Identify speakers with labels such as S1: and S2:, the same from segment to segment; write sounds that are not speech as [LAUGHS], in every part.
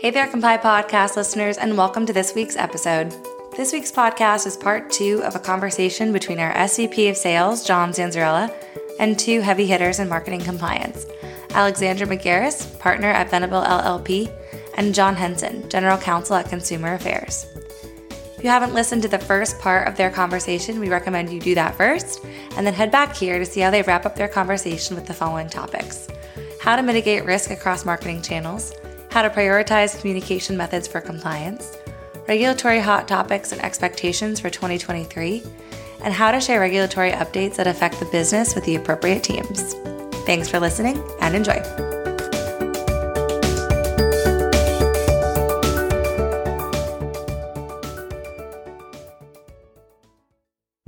S1: Hey there, Comply Podcast listeners, and welcome to this week's episode. This week's podcast is part two of a conversation between our SVP of Sales, John Zanzarella, and two heavy hitters in marketing compliance Alexandra Megaris, partner at Venable LLP, and John Henson, general counsel at Consumer Affairs. If you haven't listened to the first part of their conversation, we recommend you do that first, and then head back here to see how they wrap up their conversation with the following topics how to mitigate risk across marketing channels how to prioritize communication methods for compliance, regulatory hot topics and expectations for 2023, and how to share regulatory updates that affect the business with the appropriate teams. Thanks for listening and enjoy.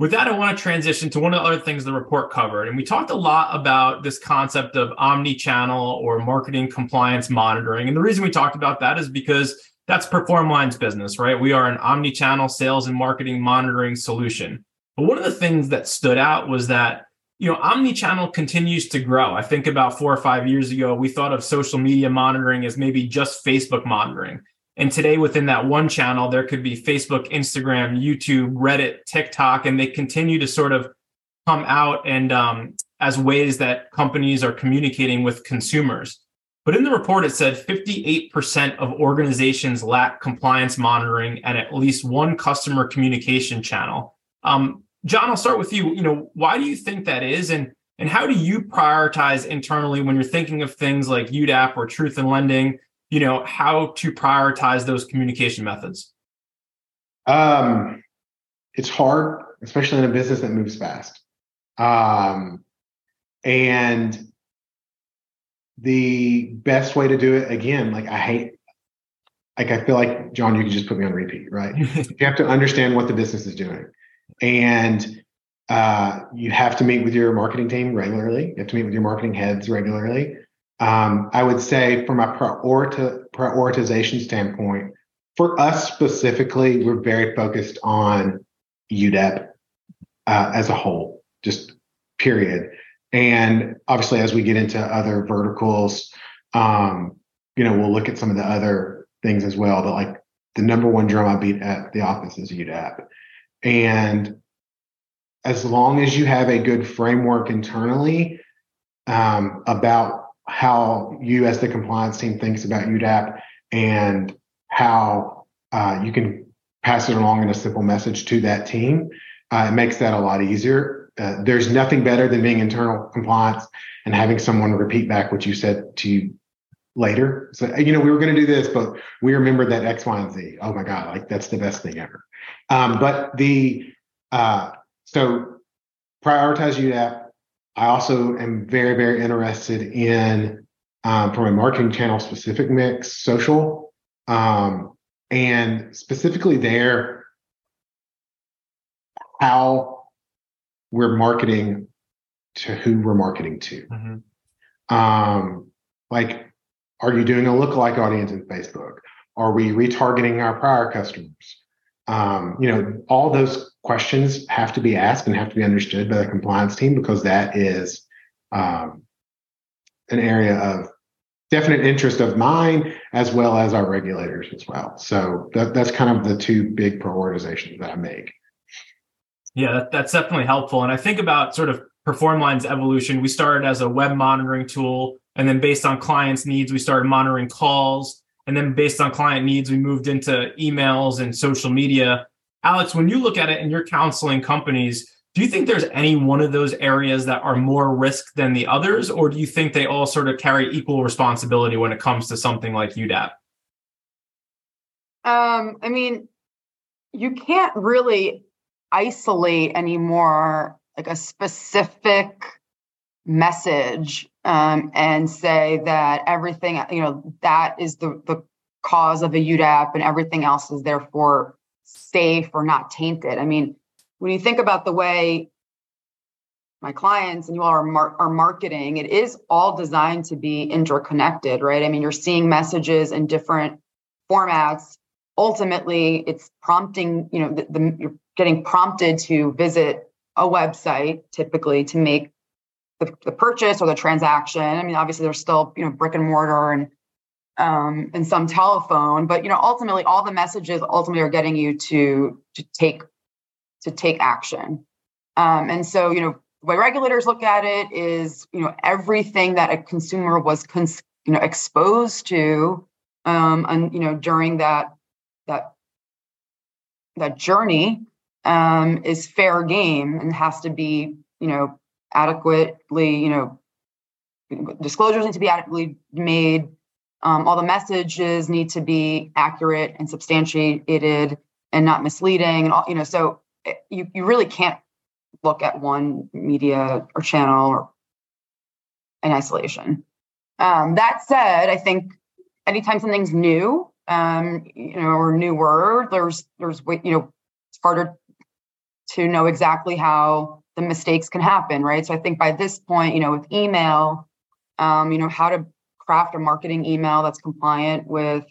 S2: With that, I want to transition to one of the other things the report covered. And we talked a lot about this concept of omni channel or marketing compliance monitoring. And the reason we talked about that is because that's PerformLine's business, right? We are an omni channel sales and marketing monitoring solution. But one of the things that stood out was that you know omni-channel continues to grow i think about four or five years ago we thought of social media monitoring as maybe just facebook monitoring and today, within that one channel, there could be Facebook, Instagram, YouTube, Reddit, TikTok, and they continue to sort of come out and um, as ways that companies are communicating with consumers. But in the report, it said 58% of organizations lack compliance monitoring and at least one customer communication channel. Um, John, I'll start with you. You know, why do you think that is, and and how do you prioritize internally when you're thinking of things like UDAP or Truth in Lending? You know how to prioritize those communication methods?
S3: Um it's hard especially in a business that moves fast. Um and the best way to do it again like i hate like i feel like john you can just put me on repeat right? [LAUGHS] You have to understand what the business is doing. And uh, you have to meet with your marketing team regularly. You have to meet with your marketing heads regularly um, I would say from a prioritization standpoint, for us specifically, we're very focused on UDAP uh, as a whole, just period. And obviously, as we get into other verticals, um, you know, we'll look at some of the other things as well. But like the number one drum I beat at the office is UDAP. And as long as you have a good framework internally um, about how you as the compliance team thinks about UDAP and how uh, you can pass it along in a simple message to that team. Uh, it makes that a lot easier. Uh, there's nothing better than being internal compliance and having someone repeat back what you said to you later. So, you know, we were going to do this, but we remembered that X, Y, and Z. Oh my God, like that's the best thing ever. Um, but the, uh, so prioritize UDAP, I also am very, very interested in, um, from a marketing channel specific mix, social. Um, and specifically there, how we're marketing to who we're marketing to. Mm-hmm. Um, like, are you doing a lookalike audience in Facebook? Are we retargeting our prior customers? Um, you know, all those questions have to be asked and have to be understood by the compliance team because that is um, an area of definite interest of mine as well as our regulators as well. So that, that's kind of the two big prioritizations that I make.
S2: Yeah, that, that's definitely helpful. And I think about sort of PerformLine's evolution. We started as a web monitoring tool, and then based on clients' needs, we started monitoring calls and then based on client needs, we moved into emails and social media. Alex, when you look at it and you're counseling companies, do you think there's any one of those areas that are more risk than the others? Or do you think they all sort of carry equal responsibility when it comes to something like UDAP?
S4: Um, I mean, you can't really isolate anymore like a specific message um, and say that everything, you know, that is the, the cause of a UDAP and everything else is therefore safe or not tainted. I mean, when you think about the way my clients and you all are, mar- are marketing, it is all designed to be interconnected, right? I mean, you're seeing messages in different formats. Ultimately, it's prompting, you know, the, the, you're getting prompted to visit a website typically to make the, the purchase or the transaction. I mean, obviously there's still you know brick and mortar and um, and some telephone. But you know, ultimately, all the messages ultimately are getting you to to take to take action. Um, and so, you know, the way regulators look at it is, you know, everything that a consumer was, cons- you know, exposed to, um, and you know, during that that that journey um, is fair game and has to be, you know, adequately, you know, disclosures need to be adequately made. Um, all the messages need to be accurate and substantiated and not misleading, and all you know. So eh, you you really can't look at one media or channel or in isolation. Um, that said, I think anytime something's new, um, you know, or newer, there's there's you know, it's harder to know exactly how the mistakes can happen, right? So I think by this point, you know, with email, um, you know, how to craft a marketing email that's compliant with,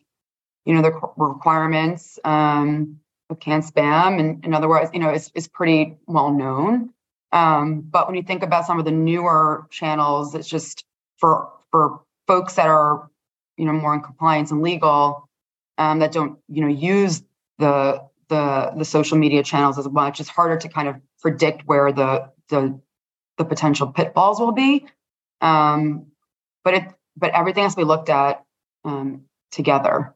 S4: you know, the requirements um, of CAN-SPAM, and in other words, you know, is is pretty well known. Um, but when you think about some of the newer channels, it's just for for folks that are, you know, more in compliance and legal, um, that don't, you know, use the the the social media channels as much. It's harder to kind of predict where the the the potential pitfalls will be. Um, but it but everything has to be looked at um, together.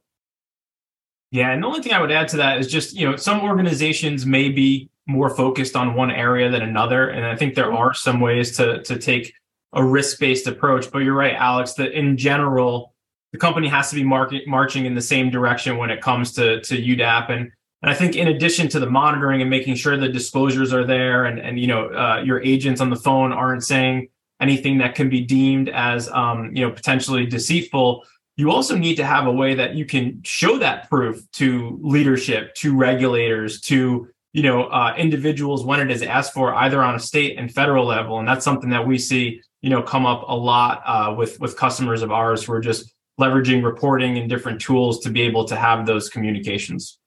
S2: Yeah, and the only thing I would add to that is just you know some organizations may be more focused on one area than another, and I think there are some ways to to take a risk based approach. But you're right, Alex, that in general the company has to be market, marching in the same direction when it comes to to UDAP and and I think in addition to the monitoring and making sure the disclosures are there and, and you know, uh, your agents on the phone aren't saying anything that can be deemed as, um, you know, potentially deceitful, you also need to have a way that you can show that proof to leadership, to regulators, to, you know, uh, individuals when it is asked for either on a state and federal level. And that's something that we see, you know, come up a lot uh, with, with customers of ours who are just leveraging reporting and different tools to be able to have those communications.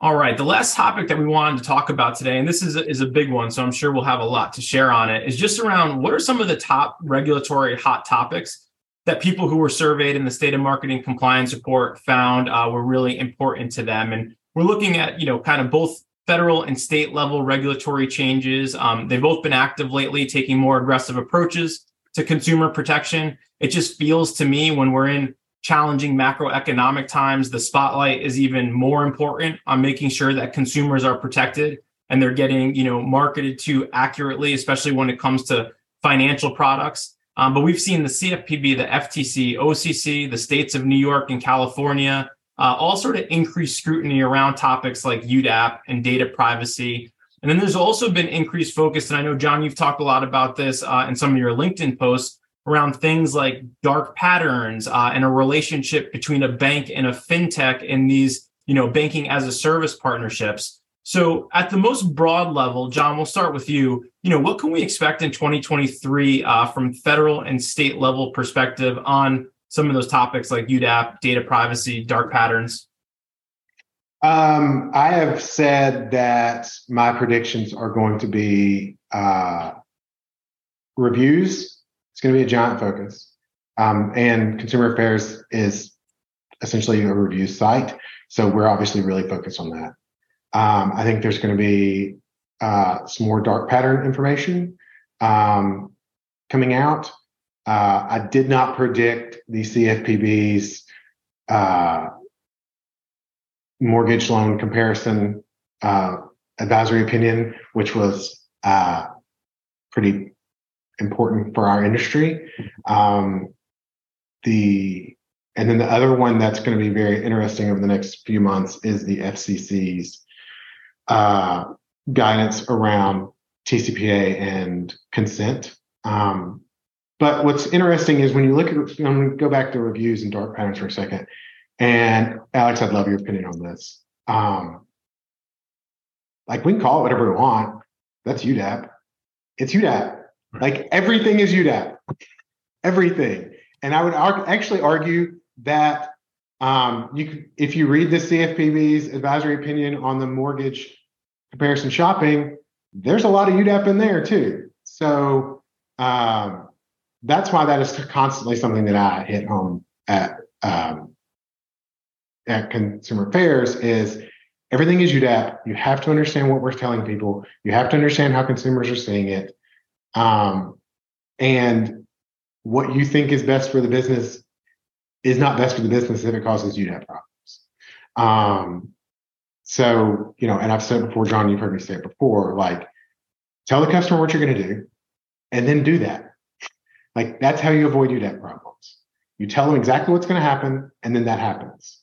S2: All right, the last topic that we wanted to talk about today, and this is a, is a big one, so I'm sure we'll have a lot to share on it, is just around what are some of the top regulatory hot topics that people who were surveyed in the State of Marketing Compliance Report found uh, were really important to them. And we're looking at, you know, kind of both federal and state level regulatory changes. Um, they've both been active lately, taking more aggressive approaches to consumer protection. It just feels to me when we're in challenging macroeconomic times, the spotlight is even more important on making sure that consumers are protected and they're getting, you know, marketed to accurately, especially when it comes to financial products. Um, but we've seen the CFPB, the FTC, OCC, the states of New York and California, uh, all sort of increased scrutiny around topics like UDAP and data privacy. And then there's also been increased focus, and I know John, you've talked a lot about this uh, in some of your LinkedIn posts around things like dark patterns uh, and a relationship between a bank and a fintech in these you know banking as a service partnerships. So at the most broad level john we'll start with you. You know what can we expect in 2023 uh, from federal and state level perspective on some of those topics like udap data privacy dark patterns?
S3: Um, i have said that my predictions are going to be uh, reviews it's going to be a giant focus. Um, and Consumer Affairs is essentially a review site. So we're obviously really focused on that. Um, I think there's going to be uh, some more dark pattern information um, coming out. Uh, I did not predict the CFPB's uh, mortgage loan comparison uh, advisory opinion, which was uh, pretty important for our industry. Um, the and then the other one that's going to be very interesting over the next few months is the FCC's uh, guidance around TCPA and consent. Um, but what's interesting is when you look at, I'm going to go back to reviews and dark patterns for a second. And Alex, I'd love your opinion on this. Um, like we can call it whatever we want. That's UDAP. It's UDAP. Like everything is UDAP, everything. And I would ar- actually argue that um, you could, if you read the CFPB's advisory opinion on the mortgage comparison shopping, there's a lot of UDAP in there too. So um, that's why that is constantly something that I hit home at um, at consumer affairs is everything is UDAP. You have to understand what we're telling people. You have to understand how consumers are seeing it. Um, and what you think is best for the business is not best for the business if it causes you to have problems. Um, so, you know, and I've said before, John, you've heard me say it before, like tell the customer what you're going to do and then do that. Like that's how you avoid UDAP problems. You tell them exactly what's going to happen and then that happens.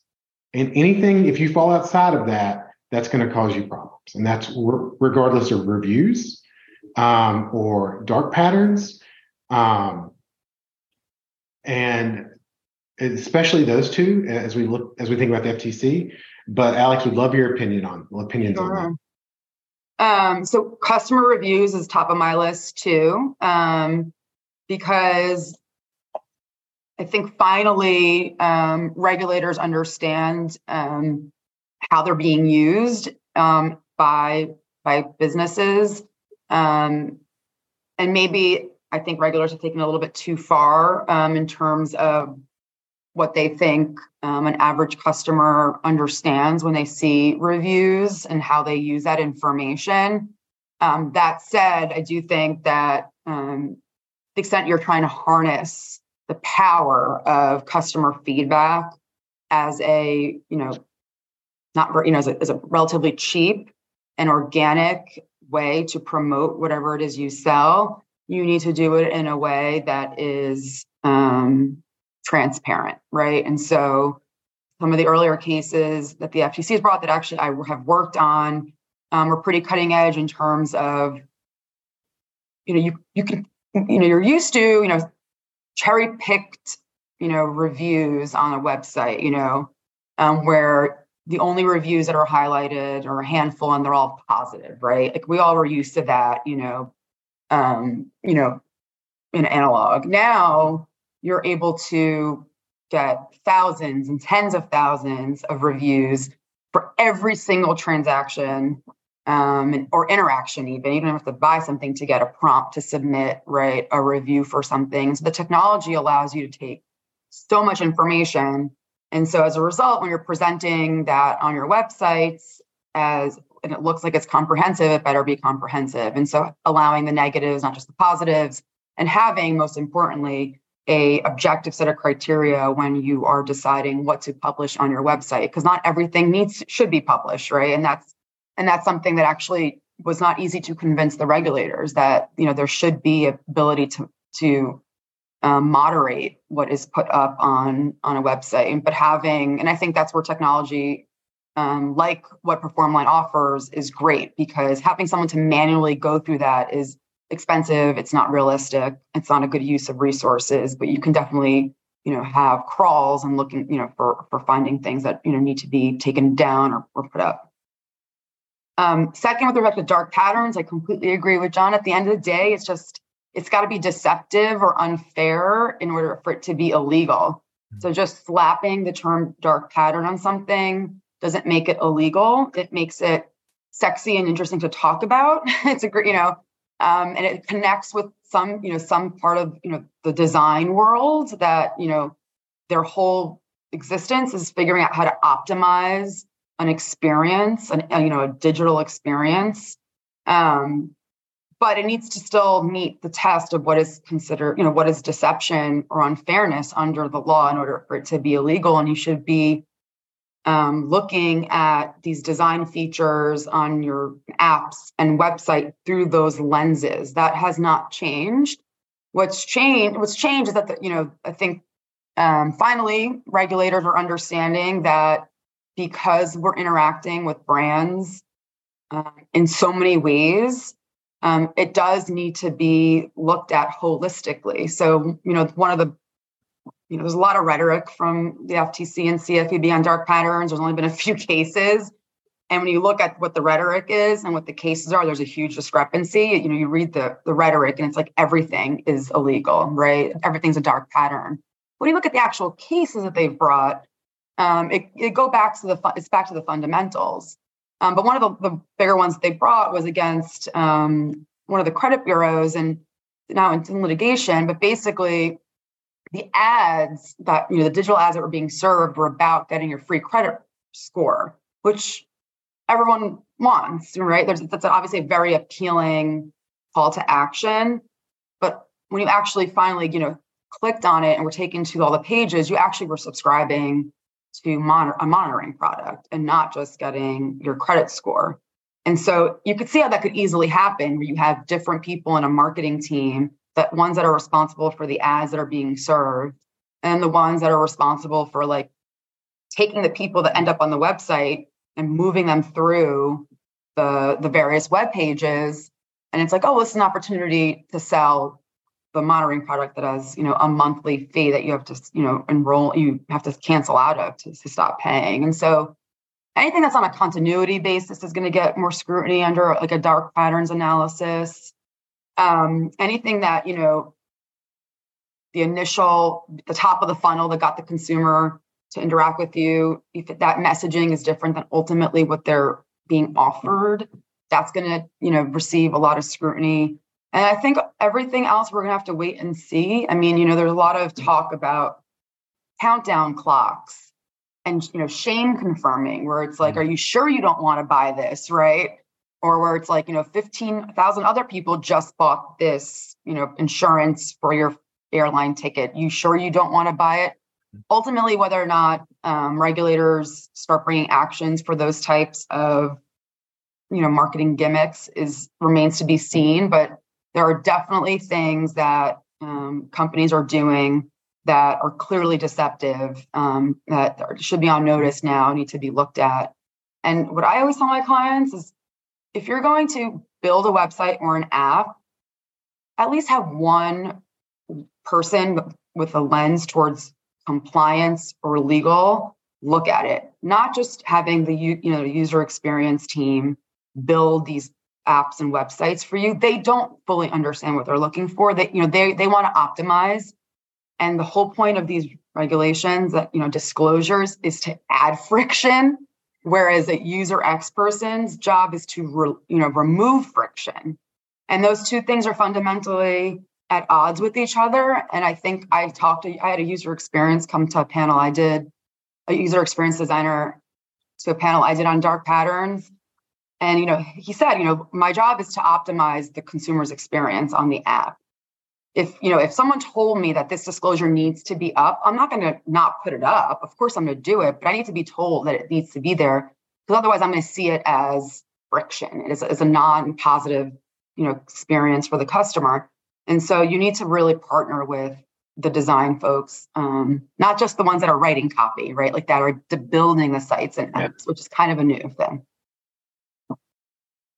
S3: And anything, if you fall outside of that, that's going to cause you problems. And that's regardless of reviews um, or dark patterns. Um, and especially those two as we look as we think about the FTC. But Alex, would love your opinion on opinions sure. on
S4: that. Um, so customer reviews is top of my list too, um, because I think finally um, regulators understand um, how they're being used um, by by businesses, um, and maybe I think regulators have taken a little bit too far um, in terms of what they think um, an average customer understands when they see reviews and how they use that information. that said, I do think that the extent you're trying to harness the power of customer feedback as a you know not you know as a, as a relatively cheap and organic way to promote whatever it is you sell you need to do it in a way that is um, transparent right? And so some of the earlier cases that the ftc has brought that actually i have worked on um, are pretty cutting edge in terms of you know you you can you know you're used to you know cherry picked, you know, reviews on a website, you know, um, where the only reviews that are highlighted are a handful and they're all positive, right? Like we all were used to that, you know, um, you know, in analog. Now you're able to get thousands and tens of thousands of reviews for every single transaction um, or interaction even you don't have to buy something to get a prompt to submit right a review for something so the technology allows you to take so much information and so as a result when you're presenting that on your websites as and it looks like it's comprehensive it better be comprehensive. And so allowing the negatives not just the positives and having most importantly a objective set of criteria when you are deciding what to publish on your website because not everything needs should be published right? And that's and that's something that actually was not easy to convince the regulators that you know there should be ability to to um, moderate what is put up on on a website but having and i think that's where technology um, like what performline offers is great because having someone to manually go through that is expensive it's not realistic it's not a good use of resources but you can definitely you know have crawls and looking you know for for finding things that you know need to be taken down or, or put up um, second, with respect to dark patterns, I completely agree with John. At the end of the day, it's just it's got to be deceptive or unfair in order for it to be illegal. So mm-hmm. just slapping the term dark pattern on something doesn't make it illegal. It makes it sexy and interesting to talk about. [LAUGHS] it's a great, you know, um, and it connects with some, you know, some part of you know the design world that you know their whole existence is figuring out how to optimize an experience, an, you know, a digital experience. Um, but it needs to still meet the test of what is considered, you know, what is deception or unfairness under the law in order for it to be illegal. And you should be um, looking at these design features on your apps and website through those lenses. That has not changed. What's changed? What's changed is that the, you know I think um, finally regulators are understanding that because we're interacting with brands um, in so many ways, um, it does need to be looked at holistically. So, you know, one of the, you know, there's a lot of rhetoric from the FTC and CFPB on dark patterns. There's only been a [LAUGHS] few cases. And when you look at what the rhetoric is and what the cases are, there's a huge discrepancy. You know, you read the, the rhetoric and it's like everything is illegal, right? Everything's a dark pattern. When you look at the actual cases that they've brought, um, it, it go back to the it's back to the fundamentals. Um, but one of the, the, bigger ones they brought was against um, one of the credit bureaus, and now it's in litigation, but basically the ads that you know the digital ads that were being served were about getting your free credit score, which everyone wants, right? There's that's obviously a very appealing call to action. But when you actually finally, you know, clicked on it and were taken to all the pages, you actually were subscribing to monitor a monitoring product and not just getting your credit score. And so you could see how that could easily happen where you have different people in a marketing team that ones that are responsible for the ads that are being served and the ones that are responsible for like taking the people that end up on the website and moving them through the the various web pages and it's like oh well, it's an opportunity to sell the monitoring product that has you know a monthly fee that you have to you know enroll you have to cancel out of to, to stop paying. And so anything that's on a continuity basis is going to get more scrutiny under like a dark patterns analysis. Um, anything that you know the initial the top of the funnel that got the consumer to interact with you if that messaging is different than ultimately what they're being offered that's going to you know receive a lot of scrutiny and i think everything else we're going to have to wait and see. I mean you know there's a lot of talk about countdown clocks and you know shame confirming where it's like mm. are you sure you don't want to buy this? Right? Or where it's like you know 15,000 other people just bought this you know insurance for your airline ticket. You sure you don't want to buy it? Ultimately whether or not um, regulators start bringing actions for those types of you know marketing gimmicks is remains to be seen but there are definitely things that um, companies are doing that are clearly deceptive um, that should be on notice now need to be looked at. And what i always tell my clients is if you're going to build a website or an app at least have one person with a lens towards compliance or legal look at it. Not just having the you know user experience team build these apps and websites for you they don't fully understand what they're looking for that you know they they want to optimize and the whole point of these regulations that you know disclosures is to add friction whereas a user x person's job is to re, you know remove friction and those two things are fundamentally at odds with each other. And I think I talked to, I had a user experience come to a panel I did, a user experience designer to a panel I did on dark patterns. And, you know, he said, you know, my job is to optimize the consumer's experience on the app. If, you know, if someone told me that this disclosure needs to be up, I'm not going to not put it up. Of course, I'm going to do it, but I need to be told that it needs to be there because otherwise I'm going to see it as friction. It is as a non-positive, you know, experience for the customer. And so you need to really partner with the design folks, um, not just the ones that are writing copy, right? Like that are building the sites and apps, yeah. which is kind of a new thing.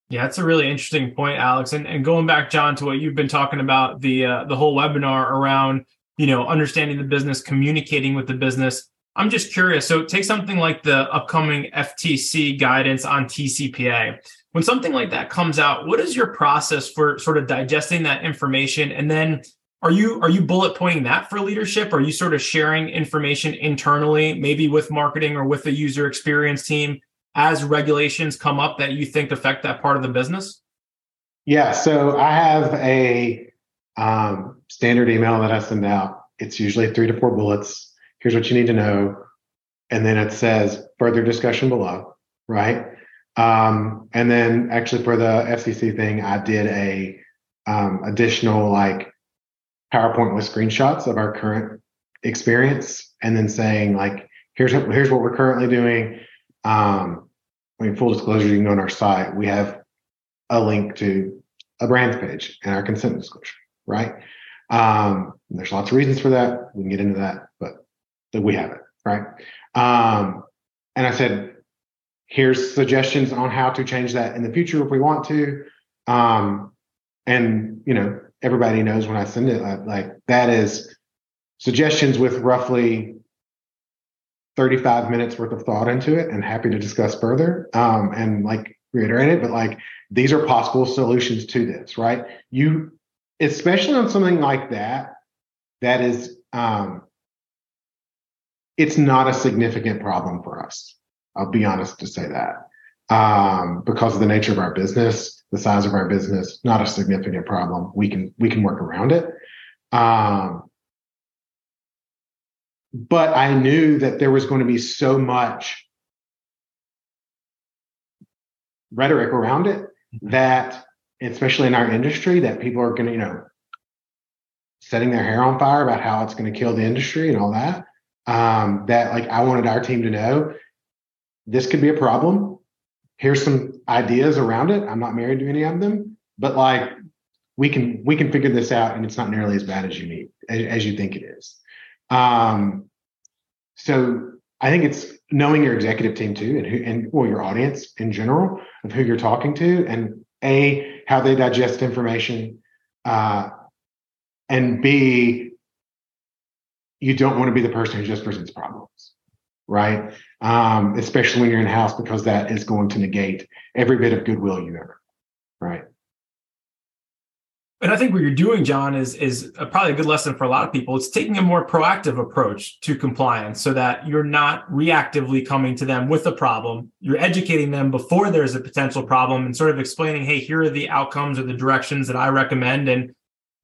S2: Yeah, that's a really interesting point, Alex. And, and going back, John, to what you've been talking about the uh, the whole webinar around you know understanding the business, communicating with the business. I'm just curious. So take something like the upcoming FTC guidance on TCPA when something like that comes out what is your process for sort of digesting that information and then are you are you bullet pointing that for leadership are you sort of sharing information internally maybe with marketing or with the user experience team as regulations come up that you think affect that part of the business?
S3: Yeah so i have a um, standard email that i send out. It's usually three to four bullets. Here's what you need to know. And then it says further discussion below right? Um, and then actually for the FCC thing, I did a um, additional like PowerPoint with screenshots of our current experience, and then saying like, here's here's what we're currently doing. Um, I mean, full disclosure, you can go on our site. We have a link to a brands page and our consent disclosure, right? Um, there's lots of reasons for that. We can get into that, but we have it, right? Um, and I said, here's suggestions on how to change that in the future if we want to. Um, and you know, everybody knows when I send it, like that is suggestions with roughly 35 minutes worth of thought into it and happy to discuss further um, and like reiterate it but like these are possible solutions to this right you especially on something like that that is um, it's not a significant problem for us I'll be honest to say that. um, because of the nature of our business, the size of our business, not a significant problem. We can we can work around it. Um, but I knew that there was going to be so much rhetoric around it that, especially in our industry, that people are going to, you know, setting their hair on fire about how it's going to kill the industry and all that. Um, that like I wanted our team to know this could be a problem. Here's some ideas around it. I'm not married to any of them, but like we can we can figure this out, and it's not nearly as bad as you need as, as you think it is. Um, so I think it's knowing your executive team too, and who and or your audience in general of who you're talking to, and a how they digest information, uh, and b you don't want to be the person who just presents problems right? Um, especially when you're in house, because that is going to negate every bit of goodwill you ever, right?
S2: And I think what you're doing, John, is is a, probably a good lesson for a lot of people. It's taking a more proactive approach to compliance, so that you're not reactively coming to them with a problem. You're educating them before there's a potential problem, and sort of explaining, "Hey, here are the outcomes or the directions that I recommend." And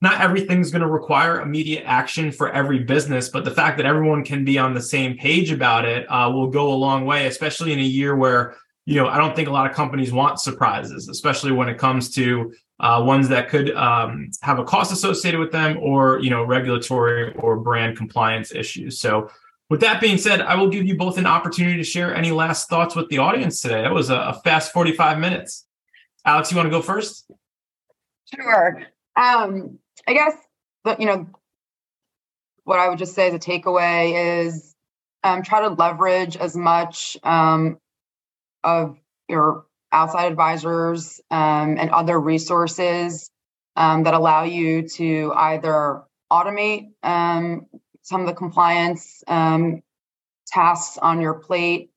S2: not everything's going to require immediate action for every business, but the fact that everyone can be on the same page about it uh, will go a long way, especially in a year where you know I don't think a lot of companies want surprises, especially when it comes to uh, ones that could um, have a cost associated with them, or you know regulatory or brand compliance issues. So. With that being said, I will give you both an opportunity to share any last thoughts with the audience today. That was a, a fast 45 minutes. Alex, you want to go first?
S4: Sure. Um, I guess, you know, what I would just say as a takeaway is um, try to leverage as much um, of your outside advisors um, and other resources um, that allow you to either automate um, some of the compliance um, tasks on your plate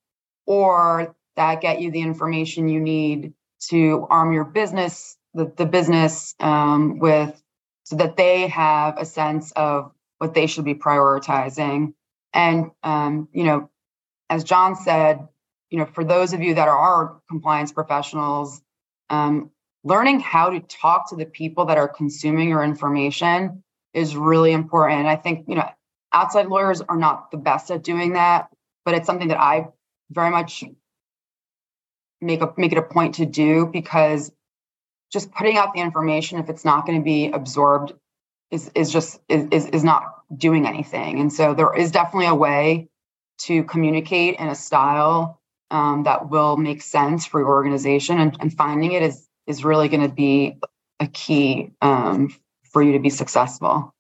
S4: or that get you the information you need to arm your business the, the business um, with so that they have a sense of what they should be prioritizing. And, um, you know, as John said, you know, for those of you that are compliance professionals, um, learning how to talk to the people that are consuming your information is really important. I think, you know, outside lawyers are not the best at doing that, but it's something that I very much make a make it a point to do because just putting out the information if it's not going to be absorbed is is just is is not doing anything and so there is definitely a way to communicate in a style um, that will make sense for your organization and, and finding it is is really going to be a key um, for you to be successful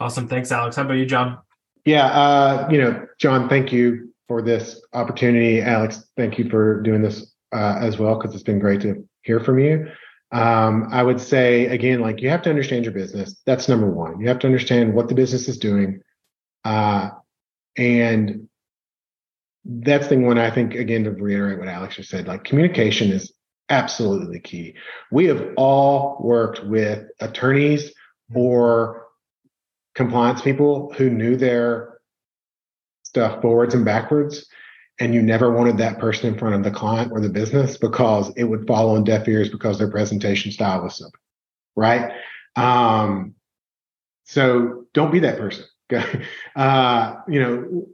S2: awesome thanks alex how about you john
S3: yeah uh, you know john thank you for this opportunity alex thank you for doing this uh, as well because it's been great to hear from you. Um, I would say again, like you have to understand your business. That's number one. You have to understand what the business is doing, uh, and that's the one I think again to reiterate what Alex just said. Like communication is absolutely key. We have all worked with attorneys or compliance people who knew their stuff forwards and backwards and you never wanted that person in front of the client or the business because it would fall on deaf ears because their presentation style was simple, right? Um, so don't be that person. [LAUGHS] uh, you know,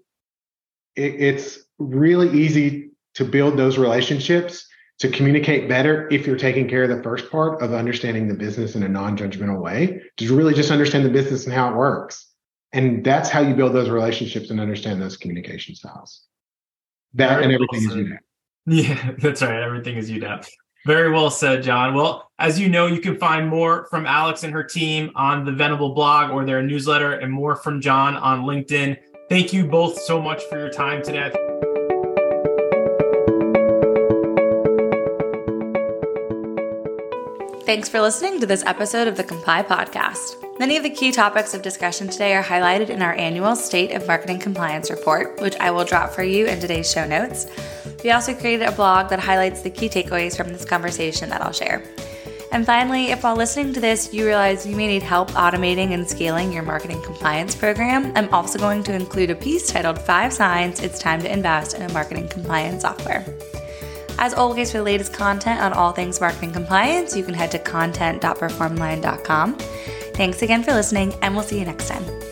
S3: it, it's really easy to build those relationships to communicate better if you're taking care of the first part of understanding the business in a non-judgmental way to really just understand the business and how it works and that's how you build those relationships and understand those communication styles that and everything well is UDAP.
S2: Yeah, [LAUGHS] that's right. Everything is UDAP. Very well said, John. Well, as you know, you can find more from Alex and her team on the Venable blog or their newsletter, and more from John on LinkedIn. Thank you both so much for your time today.
S1: Thanks for listening to this episode of the Comply Podcast. Many of the key topics of discussion today are highlighted in our annual State of Marketing Compliance report, which I will drop for you in today's show notes. We also created a blog that highlights the key takeaways from this conversation that I'll share. And finally, if while listening to this you realize you may need help automating and scaling your marketing compliance program, I'm also going to include a piece titled Five Signs It's Time to Invest in a Marketing Compliance Software. As always, for the latest content on all things marketing compliance, you can head to content.performline.com. Thanks again for listening, and we'll see you next time.